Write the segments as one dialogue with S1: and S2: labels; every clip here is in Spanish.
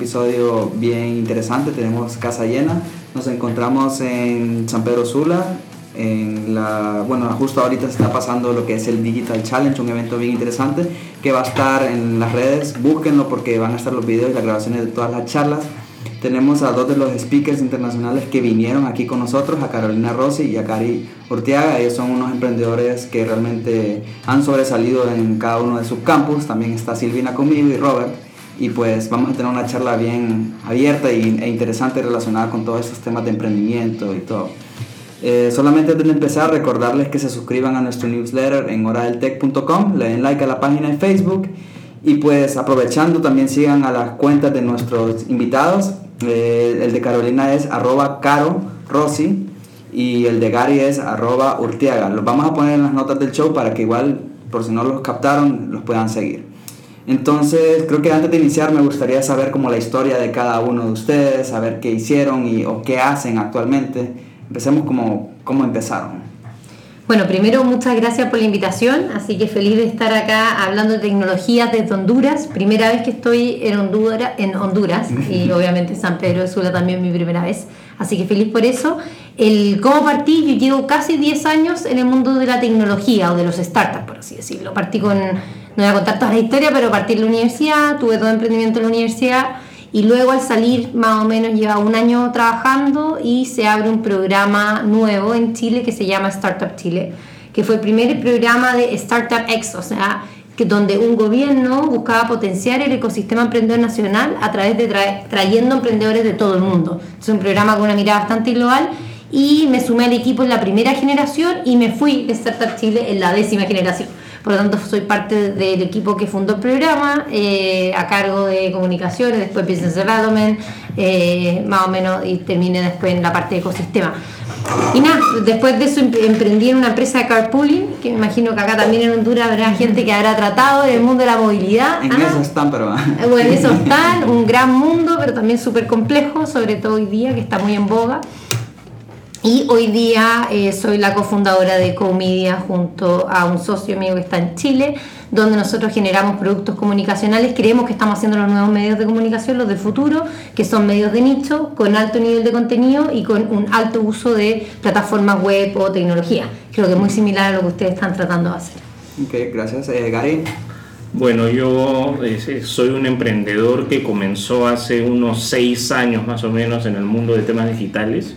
S1: episodio bien interesante, tenemos casa llena. Nos encontramos en San Pedro Sula, en la, bueno, justo ahorita se está pasando lo que es el Digital Challenge, un evento bien interesante que va a estar en las redes, búsquenlo porque van a estar los videos y las grabaciones de todas las charlas. Tenemos a dos de los speakers internacionales que vinieron aquí con nosotros, a Carolina Rossi y a Cari Orteaga. Ellos son unos emprendedores que realmente han sobresalido en cada uno de sus campus. También está Silvina conmigo y Robert. Y pues vamos a tener una charla bien abierta e interesante relacionada con todos estos temas de emprendimiento y todo. Eh, solamente antes de empezar, recordarles que se suscriban a nuestro newsletter en horadeltech.com, le den like a la página de Facebook y pues aprovechando también sigan a las cuentas de nuestros invitados. Eh, el de Carolina es arroba caro rossi y el de Gary es arroba urtiaga. Los vamos a poner en las notas del show para que igual, por si no los captaron, los puedan seguir. Entonces, creo que antes de iniciar me gustaría saber como la historia de cada uno de ustedes, saber qué hicieron y, o qué hacen actualmente. Empecemos como cómo empezaron.
S2: Bueno, primero muchas gracias por la invitación, así que feliz de estar acá hablando de tecnología desde Honduras. Primera vez que estoy en Honduras, en Honduras y obviamente San Pedro de Sula también mi primera vez, así que feliz por eso. El cómo partí, yo llevo casi 10 años en el mundo de la tecnología o de los startups, por así decirlo. Partí con, no voy a contar toda la historia, pero partí en la universidad, tuve todo emprendimiento en la universidad y luego al salir más o menos lleva un año trabajando y se abre un programa nuevo en Chile que se llama Startup Chile, que fue el primer programa de Startup X, o sea, que donde un gobierno buscaba potenciar el ecosistema emprendedor nacional a través de trayendo emprendedores de todo el mundo. Es un programa con una mirada bastante global y me sumé al equipo en la primera generación y me fui de Startup Chile en la décima generación. Por lo tanto, soy parte del equipo que fundó el programa, eh, a cargo de comunicaciones, después Business Development, eh, más o menos, y terminé después en la parte de ecosistema. Y nada, después de eso emprendí en una empresa de carpooling, que me imagino que acá también en Honduras habrá gente que habrá tratado en el mundo de la movilidad.
S1: En eso están, pero...
S2: Eh, bueno, en eso están, un gran mundo, pero también súper complejo, sobre todo hoy día, que está muy en boga. Y hoy día eh, soy la cofundadora de Comedia junto a un socio mío que está en Chile, donde nosotros generamos productos comunicacionales. Creemos que estamos haciendo los nuevos medios de comunicación, los del futuro, que son medios de nicho, con alto nivel de contenido y con un alto uso de plataformas web o tecnología. Creo que es muy similar a lo que ustedes están tratando de hacer.
S1: Ok, gracias. Eh, Gary.
S3: Bueno, yo eh, soy un emprendedor que comenzó hace unos seis años más o menos en el mundo de temas digitales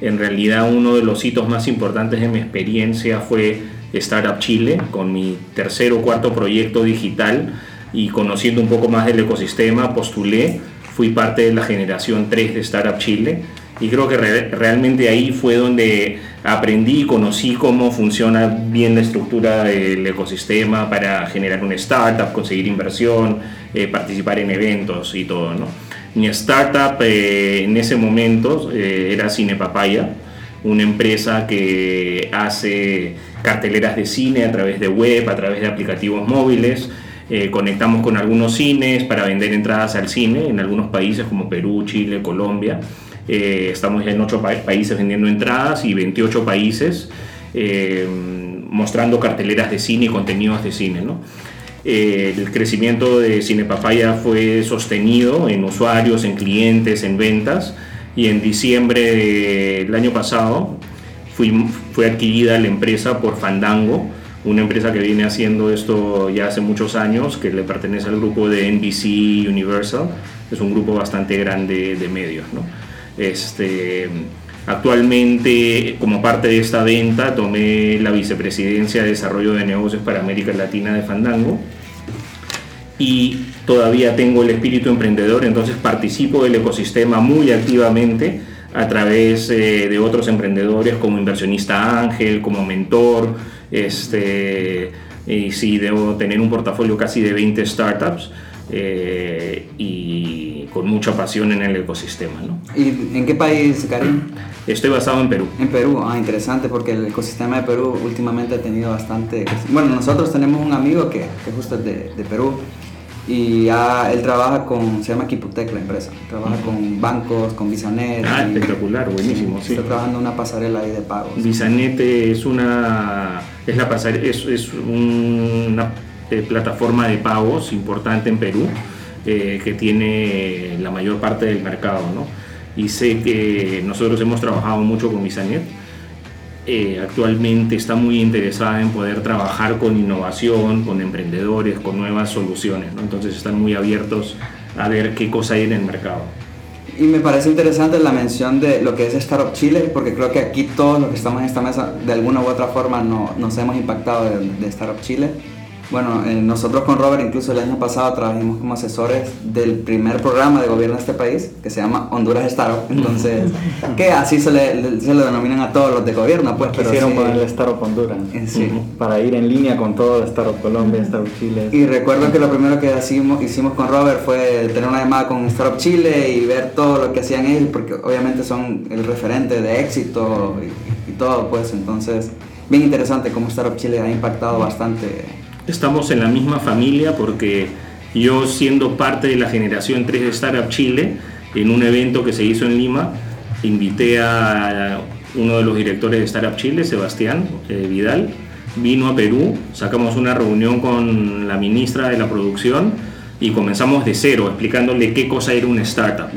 S3: en realidad uno de los hitos más importantes de mi experiencia fue Startup Chile, con mi tercer o cuarto proyecto digital y conociendo un poco más del ecosistema, postulé, fui parte de la generación 3 de Startup Chile y creo que realmente ahí fue donde aprendí y conocí cómo funciona bien la estructura del ecosistema para generar un startup, conseguir inversión, eh, participar en eventos y todo, ¿no? Mi startup eh, en ese momento eh, era Cine Papaya, una empresa que hace carteleras de cine a través de web, a través de aplicativos móviles. Eh, conectamos con algunos cines para vender entradas al cine en algunos países como Perú, Chile, Colombia. estamos ya en 8 países vendiendo entradas y 28 países mostrando carteleras de cine y contenidos de cine. ¿no? El crecimiento de Cinepapaya fue sostenido en usuarios, en clientes, en ventas y en diciembre del año pasado fue adquirida la empresa por Fandango, una empresa que viene haciendo esto ya hace muchos años, que le pertenece al grupo de NBC Universal, es un grupo bastante grande de medios. Este, Actualmente, como parte de esta venta, tomé la vicepresidencia de Desarrollo de Negocios para América Latina de Fandango. Y todavía tengo el espíritu emprendedor, entonces participo del ecosistema muy activamente a través eh, de otros emprendedores como inversionista ángel, como mentor, este, y sí, debo tener un portafolio casi de 20 startups eh, y con mucha pasión en el ecosistema. ¿no?
S1: ¿Y en qué país, Karim?
S3: Estoy basado en Perú.
S1: En Perú, ah, interesante porque el ecosistema de Perú últimamente ha tenido bastante... Bueno, nosotros tenemos un amigo que, que justo es de, de Perú y ya él trabaja con, se llama Kiputec la empresa, trabaja con bancos, con Visanet.
S3: Ah, espectacular, buenísimo, sí.
S1: Está trabajando una pasarela ahí de pagos.
S3: Visanet es una, es la pasarela, es, es una eh, plataforma de pagos importante en Perú, eh, que tiene la mayor parte del mercado. ¿no? Y sé que nosotros hemos trabajado mucho con Misanet. Eh, actualmente está muy interesada en poder trabajar con innovación, con emprendedores, con nuevas soluciones. ¿no? Entonces están muy abiertos a ver qué cosa hay en el mercado.
S1: Y me parece interesante la mención de lo que es Startup Chile, porque creo que aquí todos los que estamos en esta mesa, de alguna u otra forma, no, nos hemos impactado de, de Startup Chile. Bueno, eh, nosotros con Robert incluso el año pasado trabajamos como asesores del primer programa de gobierno de este país, que se llama Honduras Startup. Entonces, que así se le, se le denominan a todos los de gobierno, pues.
S4: Pero Quisieron sí, ponerle Startup Honduras.
S1: Eh, sí.
S4: Para ir en línea con todo Startup Colombia, Startup Chile.
S1: Y recuerdo que lo primero que hicimos, hicimos con Robert fue tener una llamada con Startup Chile y ver todo lo que hacían ellos, porque obviamente son el referente de éxito y, y todo, pues. Entonces, bien interesante cómo Startup Chile ha impactado bastante
S3: estamos en la misma familia porque yo siendo parte de la generación 3 de Startup Chile, en un evento que se hizo en Lima, invité a uno de los directores de Startup Chile, Sebastián eh, Vidal, vino a Perú, sacamos una reunión con la ministra de la producción y comenzamos de cero explicándole qué cosa era una startup.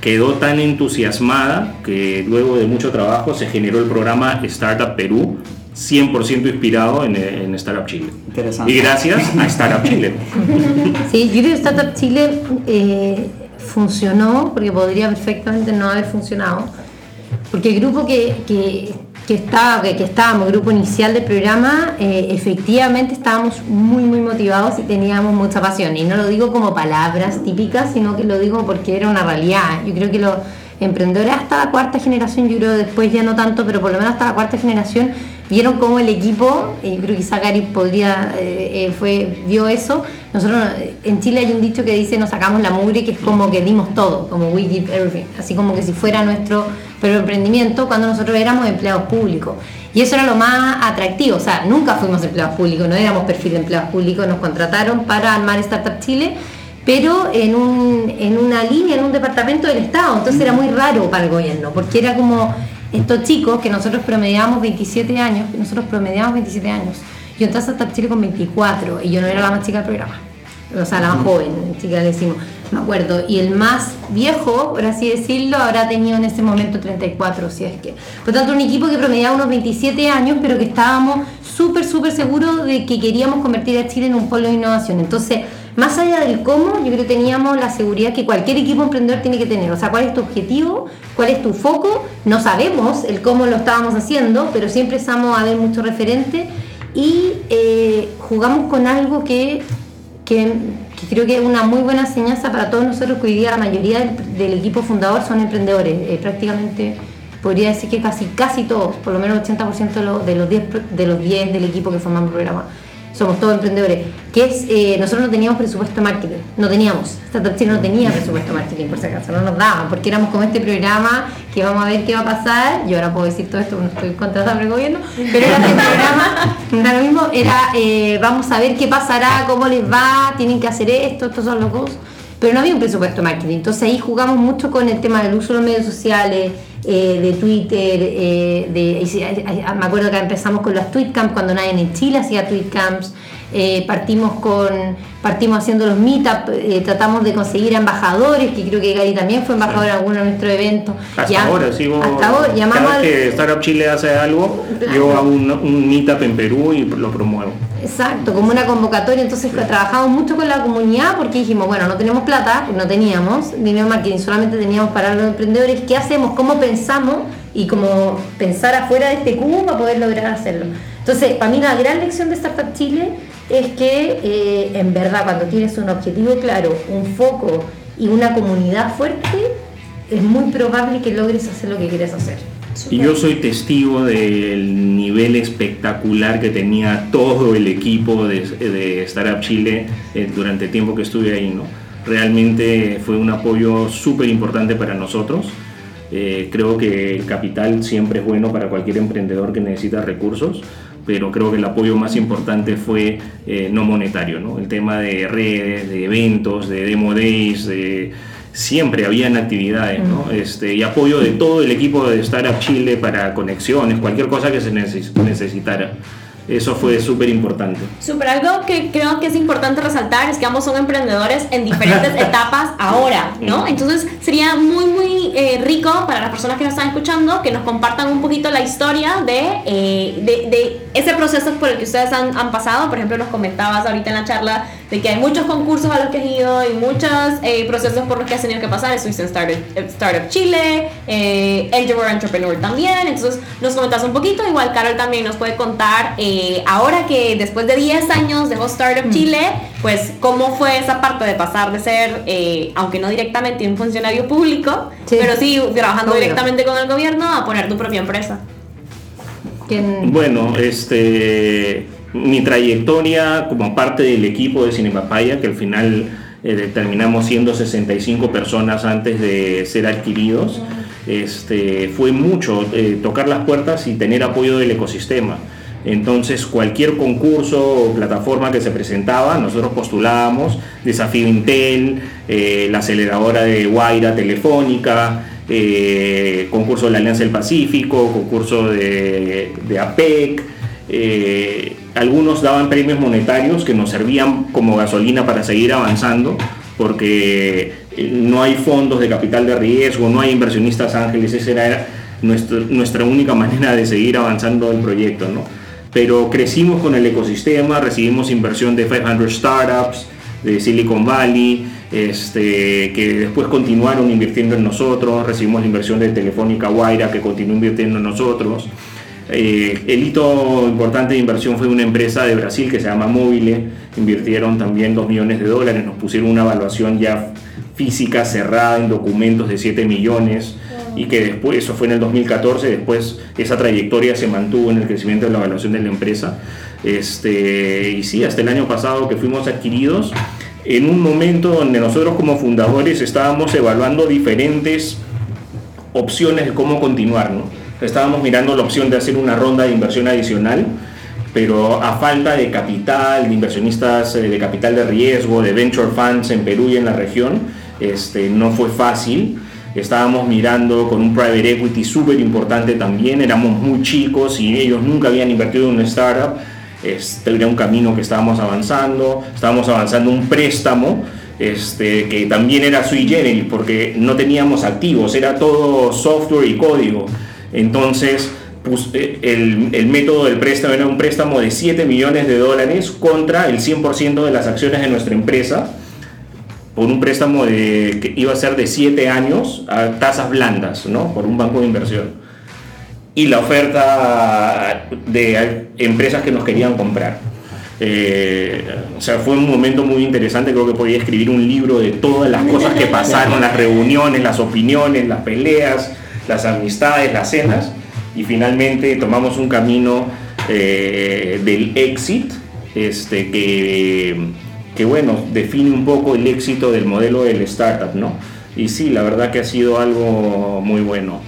S3: Quedó tan entusiasmada que luego de mucho trabajo se generó el programa Startup Perú, 100% inspirado en, en, Startup Chile.
S1: Interesante.
S3: Y gracias a Startup Chile.
S2: Sí, yo creo que Startup Chile eh, funcionó porque podría perfectamente no haber funcionado. Porque el grupo que, que, que, estaba, que, que, estábamos, el grupo inicial del programa, eh, efectivamente estábamos muy, muy motivados y teníamos mucha pasión. Y no lo digo como palabras típicas, sino que lo digo porque era una realidad. Yo creo que los emprendedores hasta la cuarta generación, yo creo después ya no tanto, pero por lo menos hasta la cuarta generación, vieron cómo el equipo, y creo que Zachary podría, eh, eh, fue, vio eso. Nosotros en Chile hay un dicho que dice nos sacamos la mugre, que es como que dimos todo, como we give everything, así como que si fuera nuestro pero emprendimiento cuando nosotros éramos empleados públicos. Y eso era lo más atractivo, o sea, nunca fuimos empleados públicos, no éramos perfil de empleados públicos, nos contrataron para armar Startup Chile, pero en, un, en una línea, en un departamento del Estado, entonces era muy raro para el gobierno, porque era como estos chicos que nosotros promediábamos 27 años, nosotros promediábamos 27 años, yo entré a Startup Chile con 24 y yo no era la más chica del programa, o sea, la más joven, chica le decimos, me acuerdo, y el más viejo, por así decirlo, habrá tenido en ese momento 34, si es que. Por tanto, un equipo que promediaba unos 27 años, pero que estábamos súper, súper seguros de que queríamos convertir a Chile en un polo de innovación. Entonces, más allá del cómo, yo creo que teníamos la seguridad que cualquier equipo emprendedor tiene que tener. O sea, cuál es tu objetivo, cuál es tu foco. No sabemos el cómo lo estábamos haciendo, pero siempre estamos a ver muchos referentes y eh, jugamos con algo que, que, creo que es una muy buena enseñanza para todos nosotros, que hoy día la mayoría del, equipo fundador son emprendedores. Eh, prácticamente podría decir que casi, casi todos, por lo menos el 80% de los, de los 10 de los 10 del equipo que formamos el programa somos todos emprendedores, que es, eh, nosotros no teníamos presupuesto marketing, no teníamos, Startup Chile no tenía presupuesto marketing por si acaso, no nos daban, porque éramos como este programa que vamos a ver qué va a pasar, yo ahora puedo decir todo esto, no estoy contratada por el gobierno, pero era este programa, lo mismo, era eh, vamos a ver qué pasará, cómo les va, tienen que hacer esto, estos son los dos, pero no había un presupuesto marketing, entonces ahí jugamos mucho con el tema del uso de los medios sociales, eh, de Twitter, eh, de, me acuerdo que empezamos con los tweetcamps cuando nadie en Chile hacía tweetcamps, eh, partimos con partimos haciendo los meetups, eh, tratamos de conseguir embajadores, que creo que Gary también fue embajador en alguno de nuestros eventos.
S3: Hasta ya, ahora, sigo, hasta ahora, llamamos cada vez que Startup Chile hace algo, claro. yo hago un, un, meetup en Perú y lo promuevo.
S2: Exacto, como una convocatoria, entonces sí. trabajamos mucho con la comunidad porque dijimos, bueno, no tenemos plata, no teníamos dinero marketing, solamente teníamos para los emprendedores, ¿qué hacemos? ¿Cómo pensamos? Y como pensar afuera de este cubo para poder lograr hacerlo. Entonces, para mí la gran lección de Startup Chile es que eh, en verdad cuando tienes un objetivo claro, un foco y una comunidad fuerte, es muy probable que logres hacer lo que quieres hacer.
S3: Y yo soy testigo del nivel espectacular que tenía todo el equipo de, de Startup Chile eh, durante el tiempo que estuve ahí. ¿no? Realmente fue un apoyo súper importante para nosotros. Eh, creo que el capital siempre es bueno para cualquier emprendedor que necesita recursos pero creo que el apoyo más importante fue eh, no monetario, ¿no? el tema de redes, de eventos, de demo days, de, siempre habían actividades ¿no? este, y apoyo de todo el equipo de Startup Chile para conexiones, cualquier cosa que se necesitara. Eso fue súper importante.
S5: Súper, algo que creo que es importante resaltar es que ambos son emprendedores en diferentes etapas ahora, ¿no? Entonces sería muy, muy eh, rico para las personas que nos están escuchando que nos compartan un poquito la historia de, eh, de, de, ese proceso por el que ustedes han, han, pasado. Por ejemplo, nos comentabas ahorita en la charla de que hay muchos concursos a los que has ido y muchos eh, procesos por los que has tenido que pasar. Estuviste en Startup, Startup Chile, eh, Entrepreneur también. Entonces nos comentas un poquito. Igual Carol también nos puede contar. Eh, eh, ahora que después de 10 años dejó Startup mm. Chile, pues cómo fue esa parte de pasar de ser, eh, aunque no directamente un funcionario público, pero sí trabajando directamente con el gobierno, a poner tu propia empresa.
S3: Bueno, este, mi trayectoria como parte del equipo de Cinemapaya, que al final eh, terminamos siendo 65 personas antes de ser adquiridos, este, fue mucho tocar las puertas y tener apoyo del ecosistema. Entonces, cualquier concurso o plataforma que se presentaba, nosotros postulábamos, Desafío Intel, eh, la aceleradora de Guaira Telefónica, eh, concurso de la Alianza del Pacífico, concurso de, APEC. Eh, algunos daban premios monetarios que nos servían como gasolina para seguir avanzando, porque no hay fondos de capital de riesgo, no hay inversionistas ángeles, esa era nuestra única manera de seguir avanzando el proyecto. ¿no? pero crecimos con el ecosistema, recibimos inversión de 500 startups, de Silicon Valley, este, que después continuaron invirtiendo en nosotros, recibimos la inversión de Telefónica Guaira, que continuó invirtiendo en nosotros. Eh, el hito importante de inversión fue una empresa de Brasil que se llama Mobile, invirtieron también 2 millones de dólares, nos pusieron una evaluación ya física cerrada en documentos de 7 millones y que después, eso fue en el 2014, después esa trayectoria se mantuvo en el crecimiento de la evaluación de la empresa. Este, y sí, hasta el año pasado que fuimos adquiridos, en un momento donde nosotros como fundadores estábamos evaluando diferentes opciones de cómo continuar. ¿no? Estábamos mirando la opción de hacer una ronda de inversión adicional, pero a falta de capital, de inversionistas eh, de capital de riesgo, de venture funds en Perú y en la región, este, no fue fácil. Estábamos mirando con un private equity súper importante también, éramos muy chicos y ellos nunca habían invertido en una startup, este era un camino que estábamos avanzando, estábamos avanzando un préstamo este, que también era sui generis porque no teníamos activos, era todo software y código. Entonces, pues, eh, el, el, método del préstamo era un préstamo de 7 millones de dólares contra el 100% de las acciones de nuestra empresa por un préstamo de, que iba a ser de 7 años a tasas blandas, ¿no? Por un banco de inversión. Y la oferta de empresas que nos querían comprar. Eh, o sea, fue un momento muy interesante, creo que podía escribir un libro de todas las cosas que pasaron, las reuniones, las opiniones, las peleas, las amistades, las cenas, y finalmente tomamos un camino eh, del exit, este, que que bueno, define un poco el éxito del modelo del startup, ¿no? Y sí, la verdad que ha sido algo muy bueno.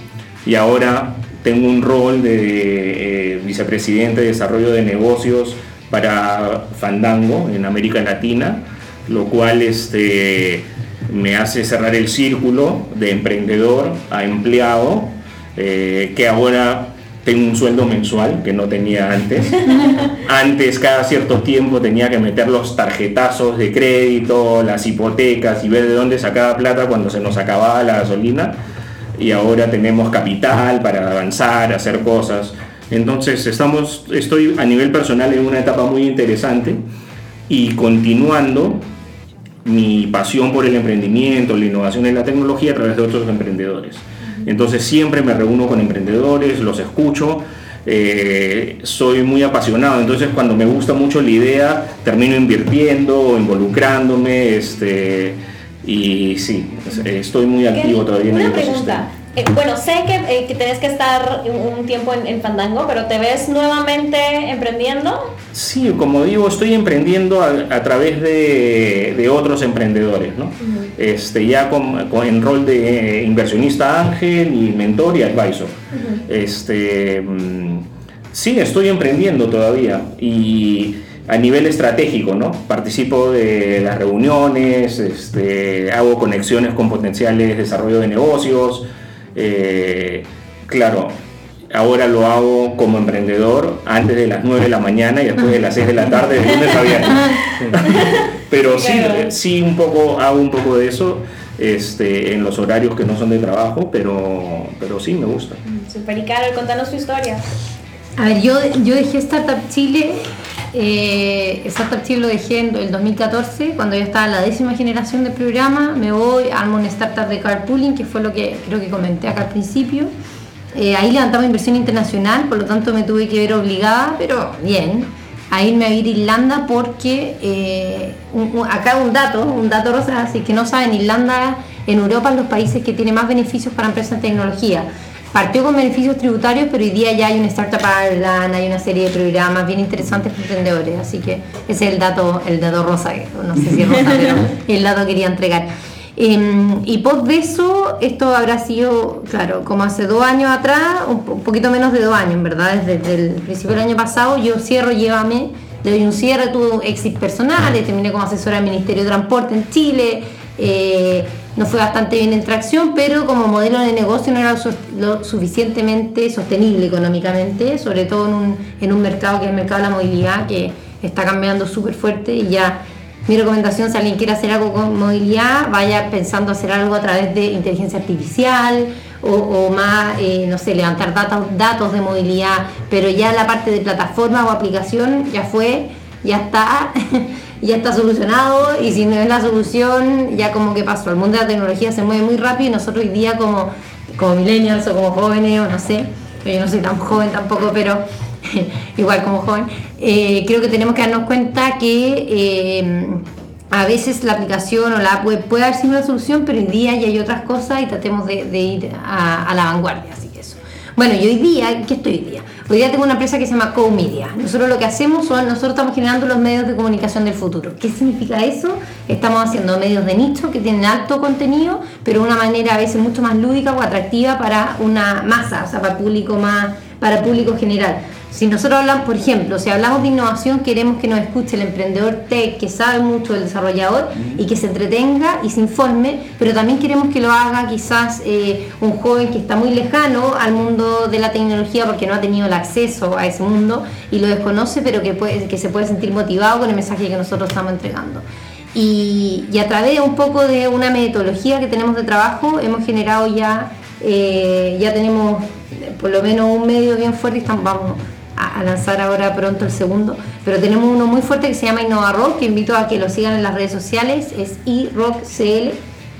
S3: Y ahora tengo un rol de eh, vicepresidente de desarrollo de negocios para Fandango en América Latina, lo cual este, me hace cerrar el círculo de emprendedor a empleado, eh, que ahora tengo un sueldo mensual que no tenía antes. Antes, cada cierto tiempo, tenía que meter los tarjetazos de crédito, las hipotecas y ver de dónde sacaba plata cuando se nos acababa la gasolina. Y ahora tenemos capital para avanzar, hacer cosas. Entonces, estamos, estoy a nivel personal en una etapa muy interesante y continuando mi pasión por el emprendimiento, la innovación y la tecnología a través de otros emprendedores. Entonces siempre me reúno con emprendedores, los escucho, eh, soy muy apasionado, entonces cuando me gusta mucho la idea termino invirtiendo, involucrándome, este, y sí, estoy muy activo todavía en el ecosistema.
S5: Eh, bueno, sé que, eh, que, tenés que estar un, tiempo en, Fandango, pero ¿te ves nuevamente emprendiendo?
S3: Sí, como digo, estoy emprendiendo a, través de, otros emprendedores, ¿no? este, ya con, con, en rol de inversionista ángel y mentor y advisor. este, mm, sí, estoy emprendiendo todavía y a nivel estratégico, ¿no? Participo de las reuniones, este, hago conexiones con potenciales desarrollo de negocios, eh, claro, ahora lo hago como emprendedor antes de las 9 de la mañana y después de las 6 de la tarde, de lunes a viernes. Pero sí, sí un poco, hago un poco de eso este, en los horarios que no son de trabajo, pero, pero sí me gusta.
S5: Super, y Carol, contanos tu historia.
S2: A ver, yo, yo dejé Startup Chile, eh, Startup Chile lo dejé en el 2014, cuando yo estaba en la décima generación del programa, me voy, armo una startup de carpooling, que fue lo que creo que comenté acá al principio. Eh, ahí levantamos inversión internacional, por lo tanto me tuve que ver obligada, pero bien, a irme a vivir a Irlanda porque eh, un- un- acá un dato, un dato rosa, si que no saben, Irlanda en Europa es los países que tiene más beneficios para empresas de tecnología. Partió con beneficios tributarios, pero hoy día ya hay una Startup Ireland, hay una serie de programas bien interesantes para emprendedores, así que ese es el dato, el dato rosa, que no sé si es rosa, pero el dato que quería entregar. Em, y post de eso, esto habrá sido, claro, como hace dos años atrás, un, po- un poquito menos de dos años, en verdad, desde el principio del año pasado, yo cierro Llévame, le doy un cierre, tuve éxitos personales, terminé como asesora del Ministerio de Transporte en Chile, eh, nos fue bastante bien en tracción, pero como modelo de negocio no era lo suficientemente sostenible económicamente, sobre todo en un, en un mercado que es el mercado de la movilidad, que está cambiando súper fuerte. Y ya mi recomendación, si alguien quiere hacer algo con movilidad, vaya pensando hacer algo a través de inteligencia artificial o, o más, eh, no sé, levantar datos, datos de movilidad, pero ya la parte de plataforma o aplicación ya fue, ya está, ya está solucionado y si no es la solución, ya como que pasó. El mundo de la tecnología se mueve muy rápido y nosotros hoy día como, como millennials o como jóvenes, o no sé, yo no soy tan joven tampoco, pero igual como joven, eh, creo que tenemos que darnos cuenta que eh, a veces la aplicación o la app puede haber sido una solución, pero hoy día ya hay otras cosas y tratemos de, de ir a, a la vanguardia, así que eso. Bueno, y hoy día, ¿qué estoy hoy día? Hoy día tengo una empresa que se llama Co-Media. Nosotros lo que hacemos son, nosotros estamos generando los medios de comunicación del futuro. ¿Qué significa eso? Estamos haciendo medios de nicho que tienen alto contenido, pero de una manera a veces mucho más lúdica o atractiva para una masa, o sea, para público más, para público general. Si nosotros hablamos, por ejemplo, si hablamos de innovación, queremos que nos escuche el emprendedor tech que sabe mucho del desarrollador y que se entretenga y se informe, pero también queremos que lo haga quizás eh, un joven que está muy lejano al mundo de la tecnología porque no ha tenido el acceso a ese mundo y lo desconoce, pero que, puede, que se puede sentir motivado con el mensaje que nosotros estamos entregando. Y, y a través de un poco de una metodología que tenemos de trabajo, hemos generado ya, eh, ya tenemos por lo menos un medio bien fuerte y estamos, vamos a, a lanzar ahora pronto el segundo, pero tenemos uno muy fuerte que se llama Innova Rock, que invito a que lo sigan en las redes sociales, es iRockCL,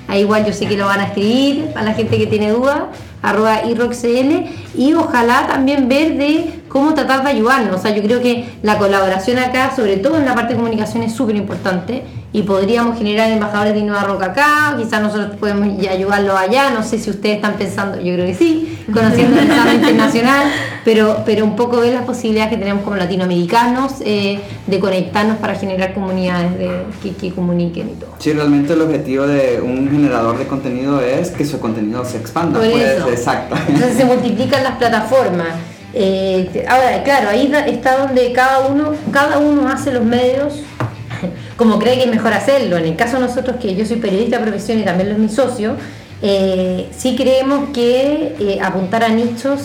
S2: ahí igual yo sé que lo van a escribir, para la gente que tiene dudas, arroba iRockCL, y ojalá también ver de cómo tratar de ayudarnos, o sea, yo creo que la colaboración acá, sobre todo en la parte de comunicación, es súper importante, y podríamos generar embajadores de Innova Rock acá, quizás nosotros podemos ayudarlos allá, no sé si ustedes están pensando, yo creo que sí, conociendo el mercado internacional, pero, pero un poco ver las posibilidades que tenemos como latinoamericanos eh, de conectarnos para generar comunidades de, que, que comuniquen y todo.
S1: Sí, realmente el objetivo de un generador de contenido es que su contenido se expanda.
S2: Por
S1: pues,
S2: eso.
S1: exacto.
S2: Entonces se multiplican las plataformas. Eh, ahora, claro, ahí está donde cada uno, cada uno hace los medios como cree que es mejor hacerlo. En el caso de nosotros, que yo soy periodista de profesión y también lo es mi socio, eh, sí creemos que eh, apuntar a nichos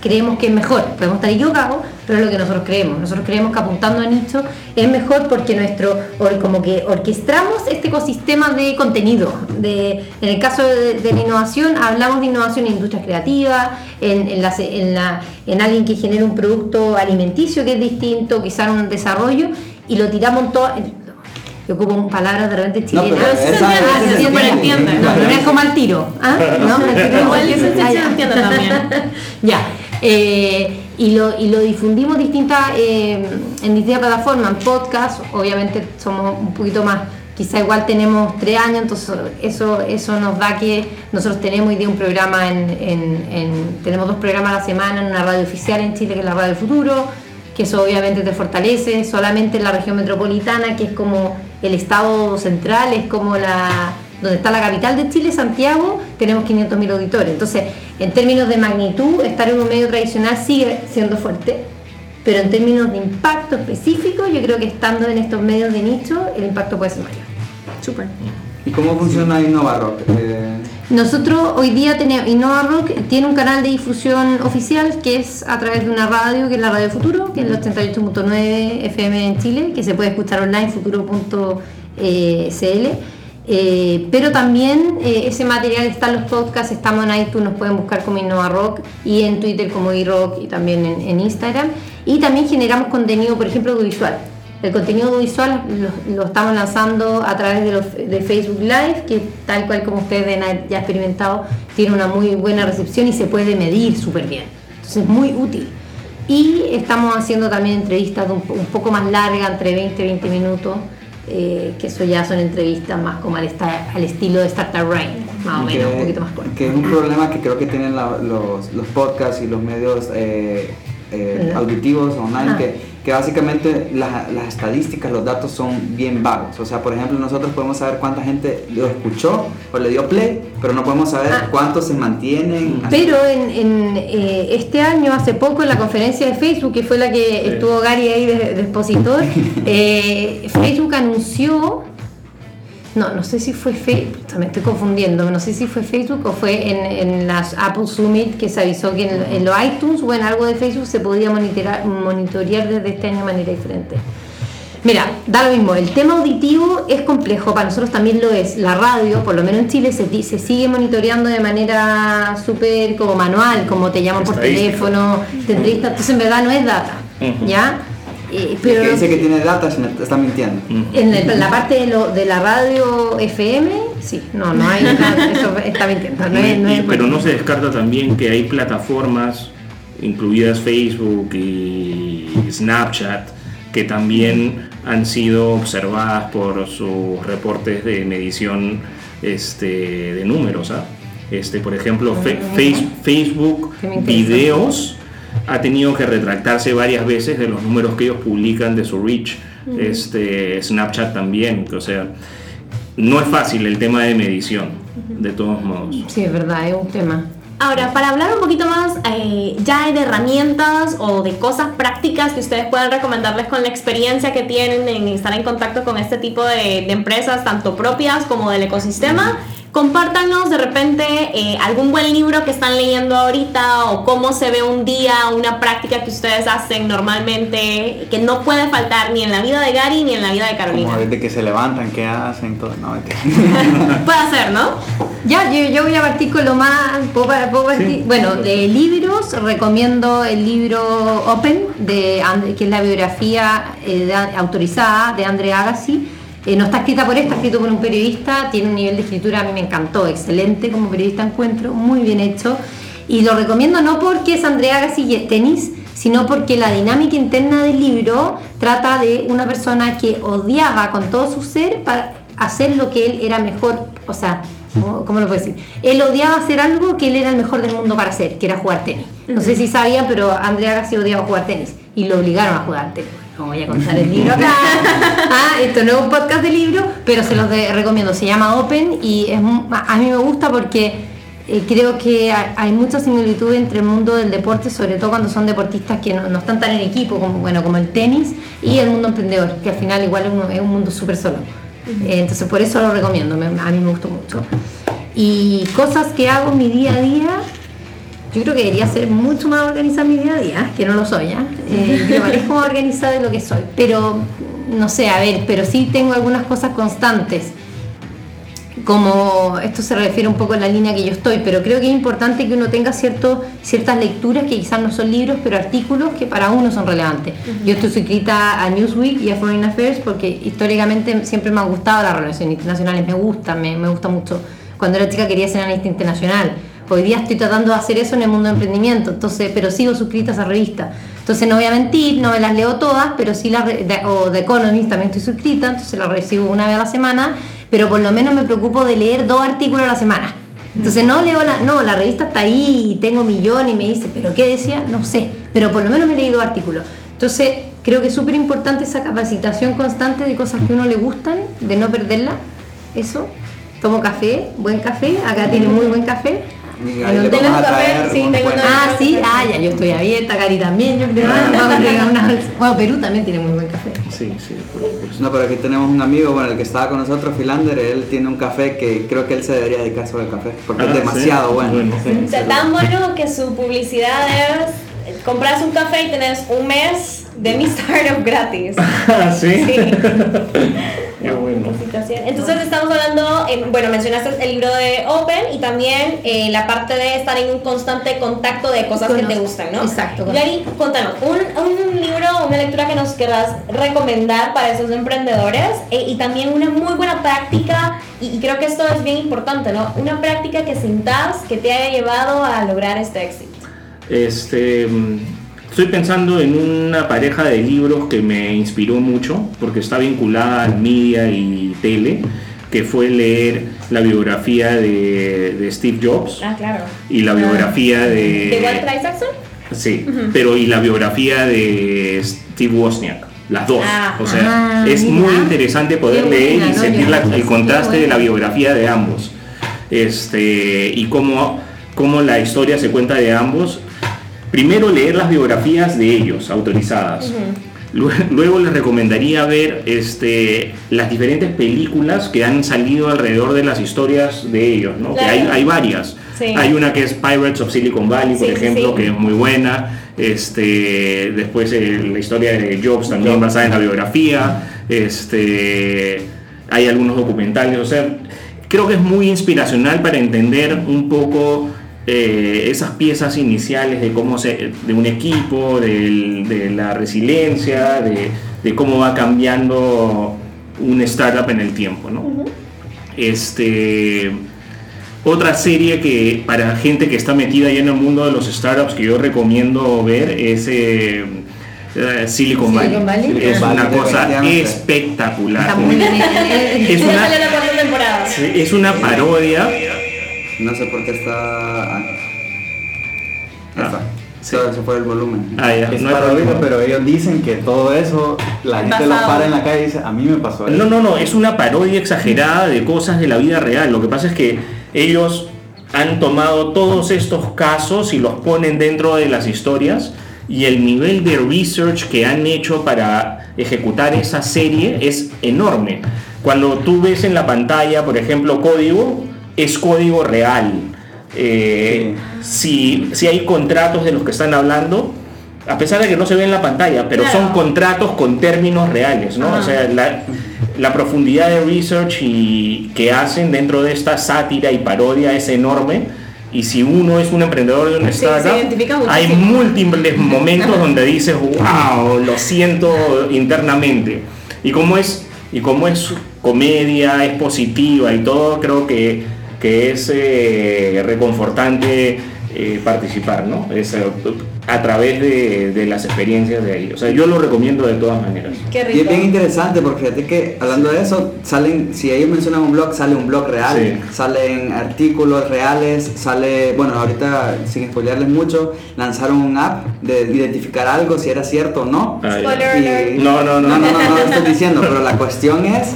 S2: creemos que es mejor. Podemos estar equivocados, pero es lo que nosotros creemos. Nosotros creemos que apuntando a nichos es mejor porque nuestro, como que orquestamos este ecosistema de contenido. De, en el caso de, la innovación, hablamos de innovación en industria creativa, en, en, la- en en alguien que genera un producto alimenticio que es distinto, quizás un desarrollo, y lo tiramos en todo. Yo ocupo palabras de repente
S1: No, pero
S2: chilenas.
S1: esa-
S2: Ah,
S1: esa
S2: se entiende,
S1: entiende.
S2: No, pero no es como al tiro. ¿ah? No,
S5: Igual
S2: no.
S5: eso se entiende también.
S2: ya. eh, y, lo, y lo difundimos distintas, eh, en distintas plataformas, en podcast, obviamente somos un poquito más, quizá igual tenemos tres años, entonces eso, eso nos da que nosotros tenemos hoy día un programa en, en- en- tenemos dos programas a la semana en una radio oficial en Chile que es la Radio del Futuro, que eso obviamente te fortalece, solamente en la región metropolitana, que es como el estado central, es como la donde está la capital de Chile, Santiago, tenemos 500.000 auditores. Entonces, en términos de magnitud, estar en un medio tradicional sigue siendo fuerte, pero en términos de impacto específico, yo creo que estando en estos medios de nicho, el impacto puede ser mayor.
S5: Súper.
S1: ¿Y cómo funciona InnovaRock? Eh,
S2: Nosotros hoy día tenemos, Innova Rock tiene un canal de difusión oficial que es a través de una radio, que es la Radio Futuro, que es el 88.9 FM en Chile, que se puede escuchar online, futuro.cl. Eh, pero también eh, ese material está en los podcasts, estamos en iTunes, nos pueden buscar como Innova Rock y en Twitter como iRock y también en, en Instagram. Y también generamos contenido, por ejemplo, audiovisual. El contenido audiovisual lo, lo estamos lanzando a través de, los- de Facebook Live, que tal cual como ustedes ven, ya experimentado, tiene una muy buena recepción y se puede medir súper bien. Entonces es muy útil. Y estamos haciendo también entrevistas un, un poco más largas, entre 20 y 20 minutos, eh, que eso ya son entrevistas más como al, esta- al estilo de Startup Rain, más o
S1: que,
S2: menos, un poquito más corto.
S1: que es un problema que creo que tienen la- los, los podcasts y los medios eh, eh, auditivos online,
S2: Ajá.
S1: que, que básicamente la- las estadísticas, los datos son bien vagos. O sea, por ejemplo, nosotros podemos saber cuánta gente lo escuchó o le dio play, pero no podemos saber
S2: Ah.
S1: cuántos se mantienen.
S2: Pero en, en, eh, este año, hace poco, en la conferencia de Facebook, que fue la que estuvo Gary ahí de, de expositor, eh, Facebook anunció, no, no sé si fue Facebook, me estoy confundiendo, no sé si fue Facebook o fue en, en las Apple Summit que se avisó que en, en los iTunes o en algo de Facebook se podía monitorear, monitorear desde este año de manera diferente. Mira, da lo mismo, el tema auditivo es complejo, para nosotros también lo es. La radio, por lo menos en Chile, se, se sigue monitoreando de manera súper como manual, como te llaman por teléfono, te entrevistan, entonces en verdad no es data. ¿ya? Eh, pero
S1: que dice que tiene data está mintiendo.
S2: en el- la parte de, lo, de la radio FM, sí, no, no hay nada, eso está mintiendo. No es- no es-
S3: pero no se descarta también que hay plataformas, incluidas Facebook y Snapchat, que también han sido observadas por sus reportes de medición este, de números. ¿ah? Este, por ejemplo, Fe- Face- Facebook. Videos ha tenido que retractarse varias veces de los números que ellos publican de su reach. Este, Snapchat también, o sea, no es fácil el tema de medición, de todos modos.
S2: Sí, es verdad, es un tema.
S5: Ahora, para hablar un poquito más eh, ya de herramientas o de cosas prácticas que ustedes puedan recomendarles con la experiencia que tienen en estar en contacto con este tipo de, de empresas, tanto propias como del ecosistema, compártanos de repente eh, algún buen libro que están leyendo ahorita o cómo se ve un día, una práctica que ustedes hacen normalmente, que no puede faltar ni en la vida de Gary ni en la vida de Carolina.
S4: Como desde que se levantan, qué hacen, todo. No.
S5: Puede ser, ¿no?
S2: Ya, yo, yo voy a partir con lo más. Bueno, de libros, recomiendo el libro Open, de, que es la biografía eh, de- autorizada de André Agassi. Eh, no está escrita por él, está escrito por un periodista, tiene un nivel de escritura, a mí me encantó, excelente como periodista encuentro, muy bien hecho. Y lo recomiendo no porque es y es tenis, sino porque la dinámica interna del libro trata de una persona que odiaba con todo su ser para hacer lo que él era mejor, o sea, ¿cómo, lo puedo decir? Él odiaba hacer algo que él era el mejor del mundo para hacer, que era jugar tenis. No sé si sabían, pero Andrea Agassi odiaba jugar tenis y lo obligaron a jugar tenis. No voy a contar el libro acá. Ah, esto no es un podcast de libro, pero se los de- recomiendo. Se llama Open y es, a mí me gusta porque eh, creo que ha- hay mucha similitud entre el mundo del deporte, sobre todo cuando son deportistas que no, no están tan en equipo como, bueno, como el tenis, y el mundo emprendedor, que al final igual es un, es un mundo súper solo. Eh, entonces por eso lo recomiendo, me- a mí me gustó mucho. Y cosas que hago en mi día a día, yo creo que debería ser mucho más organizada mi día a día, que no lo soy, ¿ya? Eh, yo parezco más organizada de lo que soy, pero no sé, a ver, pero sí tengo algunas cosas constantes como esto se refiere un poco a la línea que yo estoy, pero creo que es importante que uno tenga cierto, ciertas lecturas que quizás no son libros, pero artículos que para uno son relevantes. Yo estoy suscrita a Newsweek y a Foreign Affairs porque históricamente siempre me han gustado las relaciones internacionales, me gustan, me, me gusta mucho. Cuando era chica quería ser analista internacional. Hoy día estoy tratando de hacer eso en el mundo de emprendimiento, entonces, pero sigo suscrita a esa revista. Entonces no voy a mentir, no me las leo todas, pero sí las, de- o The Economist también estoy suscrita, entonces la recibo una vez a la semana, pero por lo menos me preocupo de leer dos artículos a la semana. Entonces no leo la, no, la revista está ahí y tengo millones y me dice, pero ¿qué decía? No sé, pero por lo menos me leí dos artículos. Entonces creo que es súper importante esa capacitación constante de cosas que a uno le gustan, de no perderla. Eso, tomo café, buen café, acá tiene muy buen café.
S1: Y
S2: En un
S1: a traer
S5: sí,
S1: unos
S5: tengo
S1: buenos-
S2: Ah, sí, ah, ya yo estoy abierta, Cari también, yo creo. ah, vamos a entregar una- Bueno, Perú también tiene muy buen café.
S3: Sí, sí.
S1: No, pero aquí tenemos un amigo, bueno, el que estaba con nosotros, Philander, él tiene un café que creo que él se debería dedicar solo al café, porque
S3: Ah,
S1: es demasiado
S3: sí.
S1: bueno.
S3: Bueno.
S1: Sí.
S5: O sea, tan bueno que su publicidad es compras un café y tenés un mes de mi startup gratis.
S3: Ah, ¿Sí?
S5: Sí.
S3: Qué bueno.
S5: Entonces estamos hablando, eh, bueno, mencionaste el libro de Open y también eh, la parte de estar en un constante contacto de cosas que te gustan, ¿no?
S2: Exacto.
S5: Y ahí, contanos, un, un libro, una lectura que nos querrás recomendar para esos emprendedores eh, y también una muy buena práctica, y, y creo que esto es bien importante, ¿no? Una práctica que sintas que te haya llevado a lograr este éxito.
S3: Este, mm, estoy pensando en una pareja de libros que me inspiró mucho, porque está vinculada al media y tele, que fue leer la biografía de, de Steve Jobs
S5: Ah, claro.
S3: y la biografía de...
S5: ¿De Walter Isaacson?
S3: Sí, pero y la biografía de Steve Wozniak, las dos.
S5: Ah.
S3: o sea,
S2: Ah,
S3: es
S2: mira.
S3: muy interesante poder
S2: Qué
S3: leer
S2: buena,
S3: y
S2: ¿no?
S3: sentir la- el contraste de la biografía de ambos. Este, y cómo, cómo la historia se cuenta de ambos. Primero leer las biografías de ellos, autorizadas. Lue- Luego les recomendaría ver este, las diferentes películas que han salido alrededor de las historias de ellos, ¿no? Que hay, varias.
S5: Sí.
S3: Hay una que es Pirates of Silicon Valley, por
S5: Sí,
S3: ejemplo,
S5: sí.
S3: que es muy buena. Este, después eh, la historia de Jobs también basada en la biografía. Este, hay algunos documentales. O sea, creo que es muy inspiracional para entender un poco eh, esas piezas iniciales de cómo se, de un equipo, de la resiliencia, de, de cómo va cambiando un startup en el tiempo, ¿no? Este, otra serie que para gente que está metida ya en el mundo de los startups que yo recomiendo ver es eh, eh, Silicon Valley.
S2: Silicon Valley.
S3: Es
S1: Silicon
S3: una cosa espectacular.
S2: Está muy bien.
S3: Una, es una parodia.
S1: No sé por qué está... Ah.
S3: Ah,
S1: está.
S3: sí.
S1: Fue el volumen.
S3: Ah, ya,
S4: Es
S3: no
S4: pero ellos dicen que todo eso, la gente lo para en la calle y dice, a mí me pasó eso.
S3: No, no, no, es una parodia exagerada de cosas de la vida real. Lo que pasa es que ellos han tomado todos estos casos y los ponen dentro de las historias y el nivel de research que han hecho para ejecutar esa serie es enorme. Cuando tú ves en la pantalla, por ejemplo, código, es código real. Eh, si, si hay contratos de los que están hablando, a pesar de que no se ve en la pantalla, pero
S5: Claro.
S3: son contratos con términos reales, ¿no?
S5: Ajá.
S3: O sea, la, la profundidad de research y, que hacen dentro de esta sátira y parodia es enorme. Y si uno es un emprendedor de una
S5: Sí,
S3: startup, hay múltiples momentos donde dices, wow, lo siento internamente. Y como es, y como es comedia, es positiva y todo, creo que, que es eh, reconfortante eh, participar, ¿no? Es, eh, a través de, de las experiencias de ahí. O sea, yo lo recomiendo de todas maneras.
S5: Qué
S1: Y es
S5: rico.
S1: bien interesante porque fíjate que hablando de eso, salen, si ellos mencionan un blog, sale un blog real,
S3: Sí.
S1: salen artículos reales, sale, bueno, ahorita sin spoilearles mucho, lanzaron un app de identificar algo, si era cierto o no.
S3: Ah, ya.
S5: Spoiler alert.
S1: Y-
S3: No, no, no.
S1: no, no, no, no lo estoy diciendo, pero la cuestión es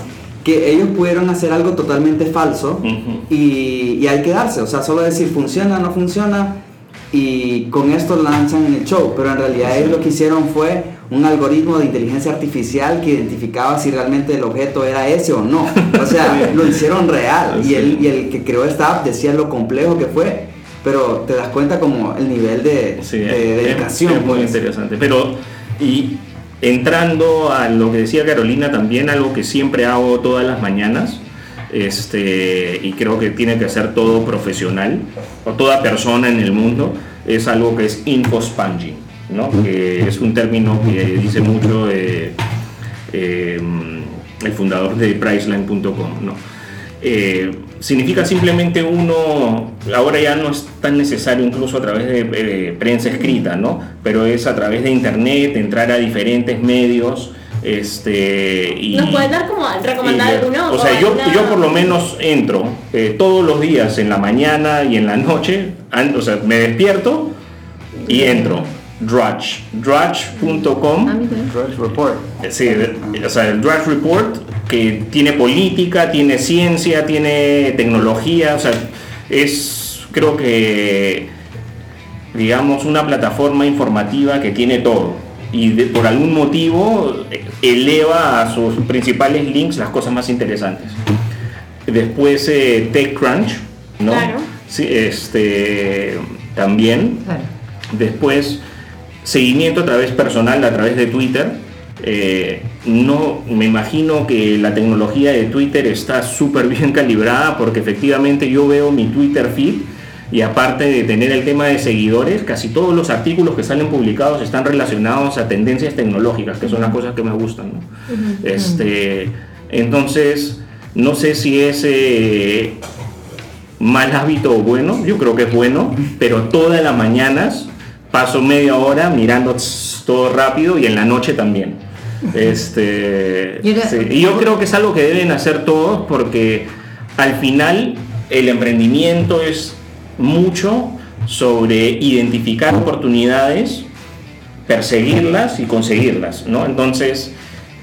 S1: que ellos pudieron hacer algo totalmente falso y, y hay que darse, o sea, solo decir funciona, no funciona y con esto lanzan el show, pero en realidad ellos lo que hicieron fue un algoritmo de inteligencia artificial que identificaba si realmente el objeto era ese o no, o sea, lo hicieron real y el, y el que creó esta app decía lo complejo que fue, pero te das cuenta como el nivel de,
S3: Sí,
S1: de
S3: es-
S1: dedicación.
S3: es muy
S1: pues.
S3: interesante. Pero, y entrando a lo que decía Carolina, también algo que siempre hago todas las mañanas, este, y creo que tiene que ser todo profesional, o toda persona en el mundo, es algo que es infosponging, ¿no? que es un término que dice mucho eh, eh, el fundador de Priceline.com. ¿no? Eh, significa simplemente uno, ahora ya no es tan necesario incluso a través de eh, prensa escrita, ¿no? Pero es a través de internet, entrar a diferentes medios, este, y...
S5: ¿Nos puedes dar como recomendar alguno?
S3: O sea, yo,
S5: alguna-
S3: yo por lo menos entro eh, todos los días, en la mañana y en la noche, an- o sea, me despierto y entro. Drudge, drudge.com.
S4: Drudge Report.
S3: Sí, o sea, el Draft Report, que tiene política, tiene ciencia, tiene tecnología, o sea, es, creo que, digamos, una plataforma informativa que tiene todo. y de- por algún motivo eleva a sus principales links las cosas más interesantes. Después eh, TechCrunch, ¿no?
S5: Claro.
S3: Sí, este, también.
S2: Claro.
S3: Después, seguimiento a través personal, a través de Twitter. Eh, no, me imagino que la tecnología de Twitter está súper bien calibrada porque efectivamente yo veo mi Twitter feed y aparte de tener el tema de seguidores, casi todos los artículos que salen publicados están relacionados a tendencias tecnológicas, que son las cosas que me gustan. ¿no? este, entonces, no sé si es eh, mal hábito o bueno, yo creo que es bueno, pero todas las mañanas paso media hora mirando todo rápido y en la noche también. Este,
S2: Yo era-
S3: sí, y yo creo que es algo que deben hacer todos porque al final el emprendimiento es mucho sobre identificar oportunidades, perseguirlas y conseguirlas, ¿no? Entonces,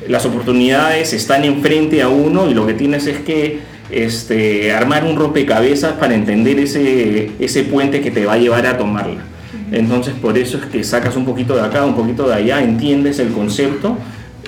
S3: las oportunidades están enfrente a uno y lo que tienes es que este, armar un rompecabezas para entender ese, ese puente que te va a llevar a tomarla. Entonces, por eso es que sacas un poquito de acá, un poquito de allá, entiendes el concepto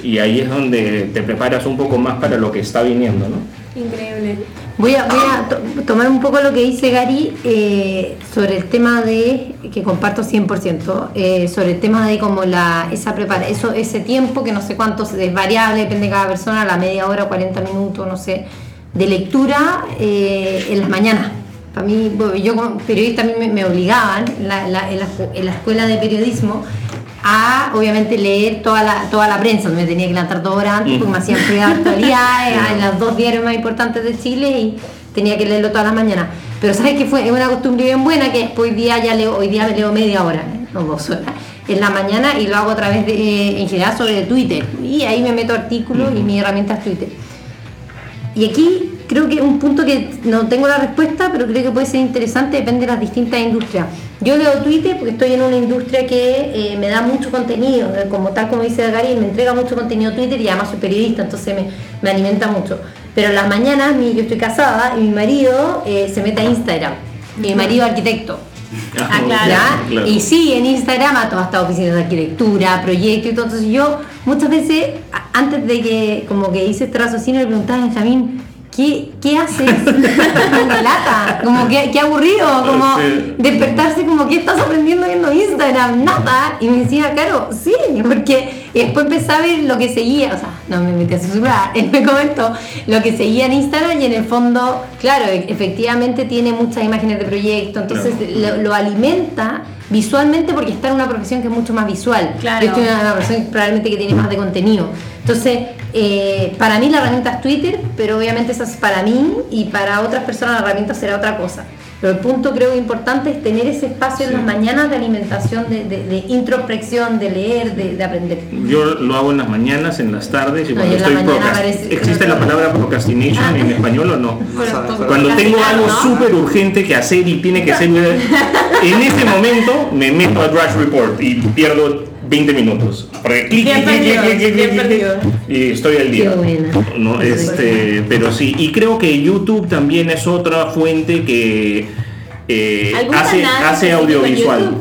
S3: y ahí es donde te preparas un poco más para lo que está viniendo, ¿no?
S5: Increíble.
S2: Voy a, voy a to- tomar un poco lo que dice Gary eh, sobre el tema de, que comparto 100%, eh, sobre el tema de como la, esa prepara, eso, ese tiempo que no sé cuánto es variable, depende de cada persona, la media hora, 40 minutos, no sé, de lectura eh, en las mañanas. Para mí, yo como periodista a mí me, me obligaban la, la- en la en la escuela de periodismo a obviamente leer toda la, toda la prensa, me tenía que levantar dos horas antes porque me hacían pegar actualidades en las dos diarios más importantes de Chile y tenía que leerlo todas las mañanas. Pero sabes que fue es una costumbre bien buena que hoy día ya leo, hoy día me leo media hora, ¿eh? no dos horas, en la mañana y lo hago a través de, eh, en general sobre Twitter. Y ahí me meto artículos y mi herramienta es Twitter. Y aquí creo que un punto que no tengo la respuesta, pero creo que puede ser interesante, depende de las distintas industrias. Yo leo Twitter porque estoy en una industria que eh, me da mucho contenido, eh, como tal como dice Gary, me entrega mucho contenido Twitter y además soy periodista, entonces me, me alimenta mucho. Pero en las mañanas, mi- yo estoy casada y mi marido eh, se mete a Instagram. Mi marido arquitecto.
S5: Ah, claro.
S2: Y sí, en Instagram a todas estas oficinas de arquitectura, proyectos, y todo. entonces yo muchas veces, antes de que como que hice este raciocinio, le preguntaba a Benjamín, ¿qué, qué haces? Lata, como que qué aburrido, como
S3: Sí.
S2: despertarse como que estás aprendiendo viendo Instagram, nada. Y me decía, claro, sí, porque y después empecé a ver lo que seguía, o sea, no me metí a su celular, él me comentó lo que seguía en Instagram y en el fondo, claro, e- efectivamente tiene muchas imágenes de proyecto, entonces lo, lo alimenta visualmente porque está en una profesión que es mucho más visual.
S5: Claro.
S2: Yo estoy en una profesión probablemente que tiene más de contenido. Entonces, eh, para mí la herramienta es Twitter, pero obviamente esa es para mí y para otras personas la herramienta será otra cosa. Pero el punto creo que importante es tener ese espacio en las mañanas de alimentación, de, de- de introspección, de leer, de, de aprender.
S3: Yo lo hago en las mañanas, en las tardes y cuando estoy
S2: mañana
S3: procrast-
S2: parece-
S3: ¿Existe la palabra procrastination en español o no? Cuando tengo algo
S5: ¿no?
S3: súper urgente que hacer y tiene que ser... En ese momento me meto a Drash Report y pierdo 20 minutos. Porque clic,
S5: Bien
S3: clic, clic,
S5: perdido,
S3: clic, clic,
S5: bien
S3: clic,
S5: perdido.
S3: clic, y estoy al día. No, este, pero sí, y creo que YouTube también es otra fuente que eh,
S5: ¿Algún
S3: hace, audiovisual.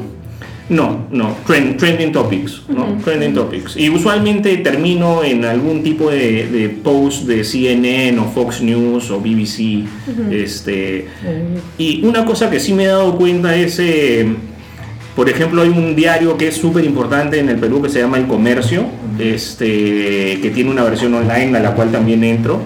S3: No, no, trend- trending topics, ¿no? Trending topics. Y usualmente termino en algún tipo de, de post de CNN o Fox News o BBC. este, y una cosa que sí me he dado cuenta es, eh, por ejemplo, hay un diario que es súper importante en el Perú que se llama El Comercio, este, que tiene una versión online a la cual también entro.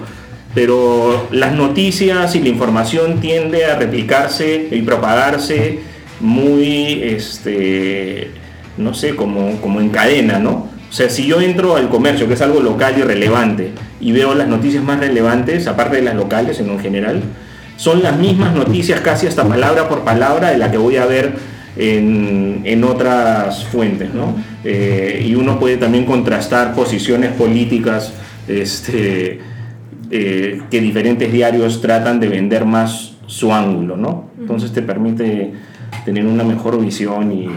S3: Pero las noticias y la información tiende a replicarse y propagarse muy, este, no sé, como, como en cadena, ¿no? O sea, si yo entro al comercio, que es algo local y relevante, y veo las noticias más relevantes, aparte de las locales en general, son las mismas noticias casi hasta palabra por palabra de la que voy a ver en, en otras fuentes, ¿no? Eh, y uno puede también contrastar posiciones políticas este, eh, que diferentes diarios tratan de vender más su ángulo, ¿no? Entonces te permite tener una mejor visión y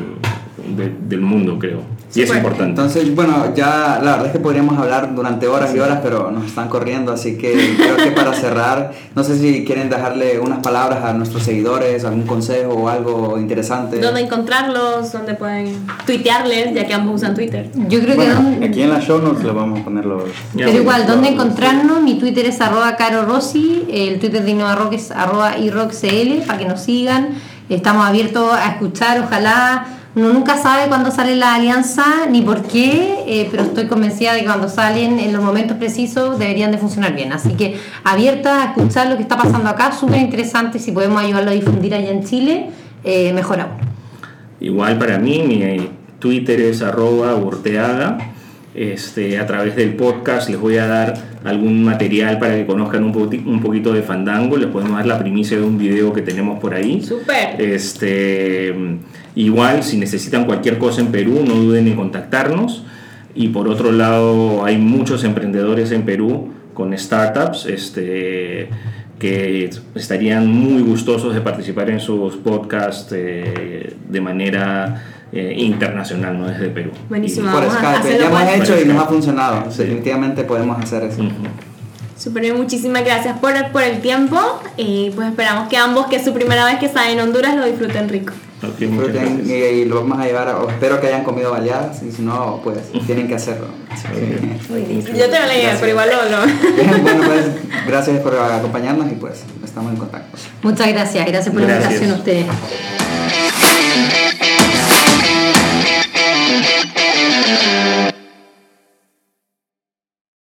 S3: de- del mundo, creo. Y es
S5: Súper.
S3: importante.
S1: Entonces, bueno, ya la verdad es que podríamos hablar durante horas y horas, pero nos están corriendo, así que creo que para cerrar, no sé si quieren dejarle unas palabras a nuestros seguidores, algún consejo o algo interesante.
S5: ¿Dónde encontrarlos? ¿Dónde pueden tuitearles? Ya que ambos usan Twitter.
S2: Yo creo que
S4: Bueno,
S2: don-
S4: aquí en la show notes le vamos a poner los...
S2: Pero
S3: bueno,
S2: igual, ¿dónde
S4: los-
S2: encontrarnos? Mi Twitter es arroba caro rossi, el Twitter de Innova Rock es arroba iroxcl, para que nos sigan. Estamos abiertos a escuchar, ojalá. Uno nunca sabe cuándo sale la alianza ni por qué, eh, pero estoy convencida de que cuando salen en los momentos precisos deberían de funcionar bien. Así que abierta a escuchar lo que está pasando acá, súper interesante. Si podemos ayudarlo a difundir allá en Chile, eh, mejor aún.
S3: Igual para mí, mi Twitter es arroba urteaga. Este, a través del podcast les voy a dar algún material para que conozcan un, poti- un poquito de Fandango. Les podemos dar la primicia de un video que tenemos por ahí.
S5: Súper.
S3: Este, igual, si necesitan cualquier cosa en Perú, no duden en contactarnos. Y por otro lado, hay muchos emprendedores en Perú con startups este, que estarían muy gustosos de participar en sus podcasts eh, de manera eh, internacional, no desde Perú.
S5: Buenísimo.
S1: Por Skype, ya hemos hecho y nos ha funcionado,
S3: Sí.
S1: definitivamente podemos hacer eso.
S5: Súper bien, muchísimas gracias por, por el tiempo y pues esperamos que ambos, que es su primera vez que están en Honduras, lo disfruten rico.
S1: Y, y lo vamos a llevar, espero que hayan comido baleadas y si no, pues tienen que hacerlo.
S5: Yo te lo leí, pero igual lo... lo-
S1: bueno, pues gracias por acompañarnos y pues estamos en contacto.
S2: Muchas gracias, gracias por la invitación a ustedes.
S6: Thank you.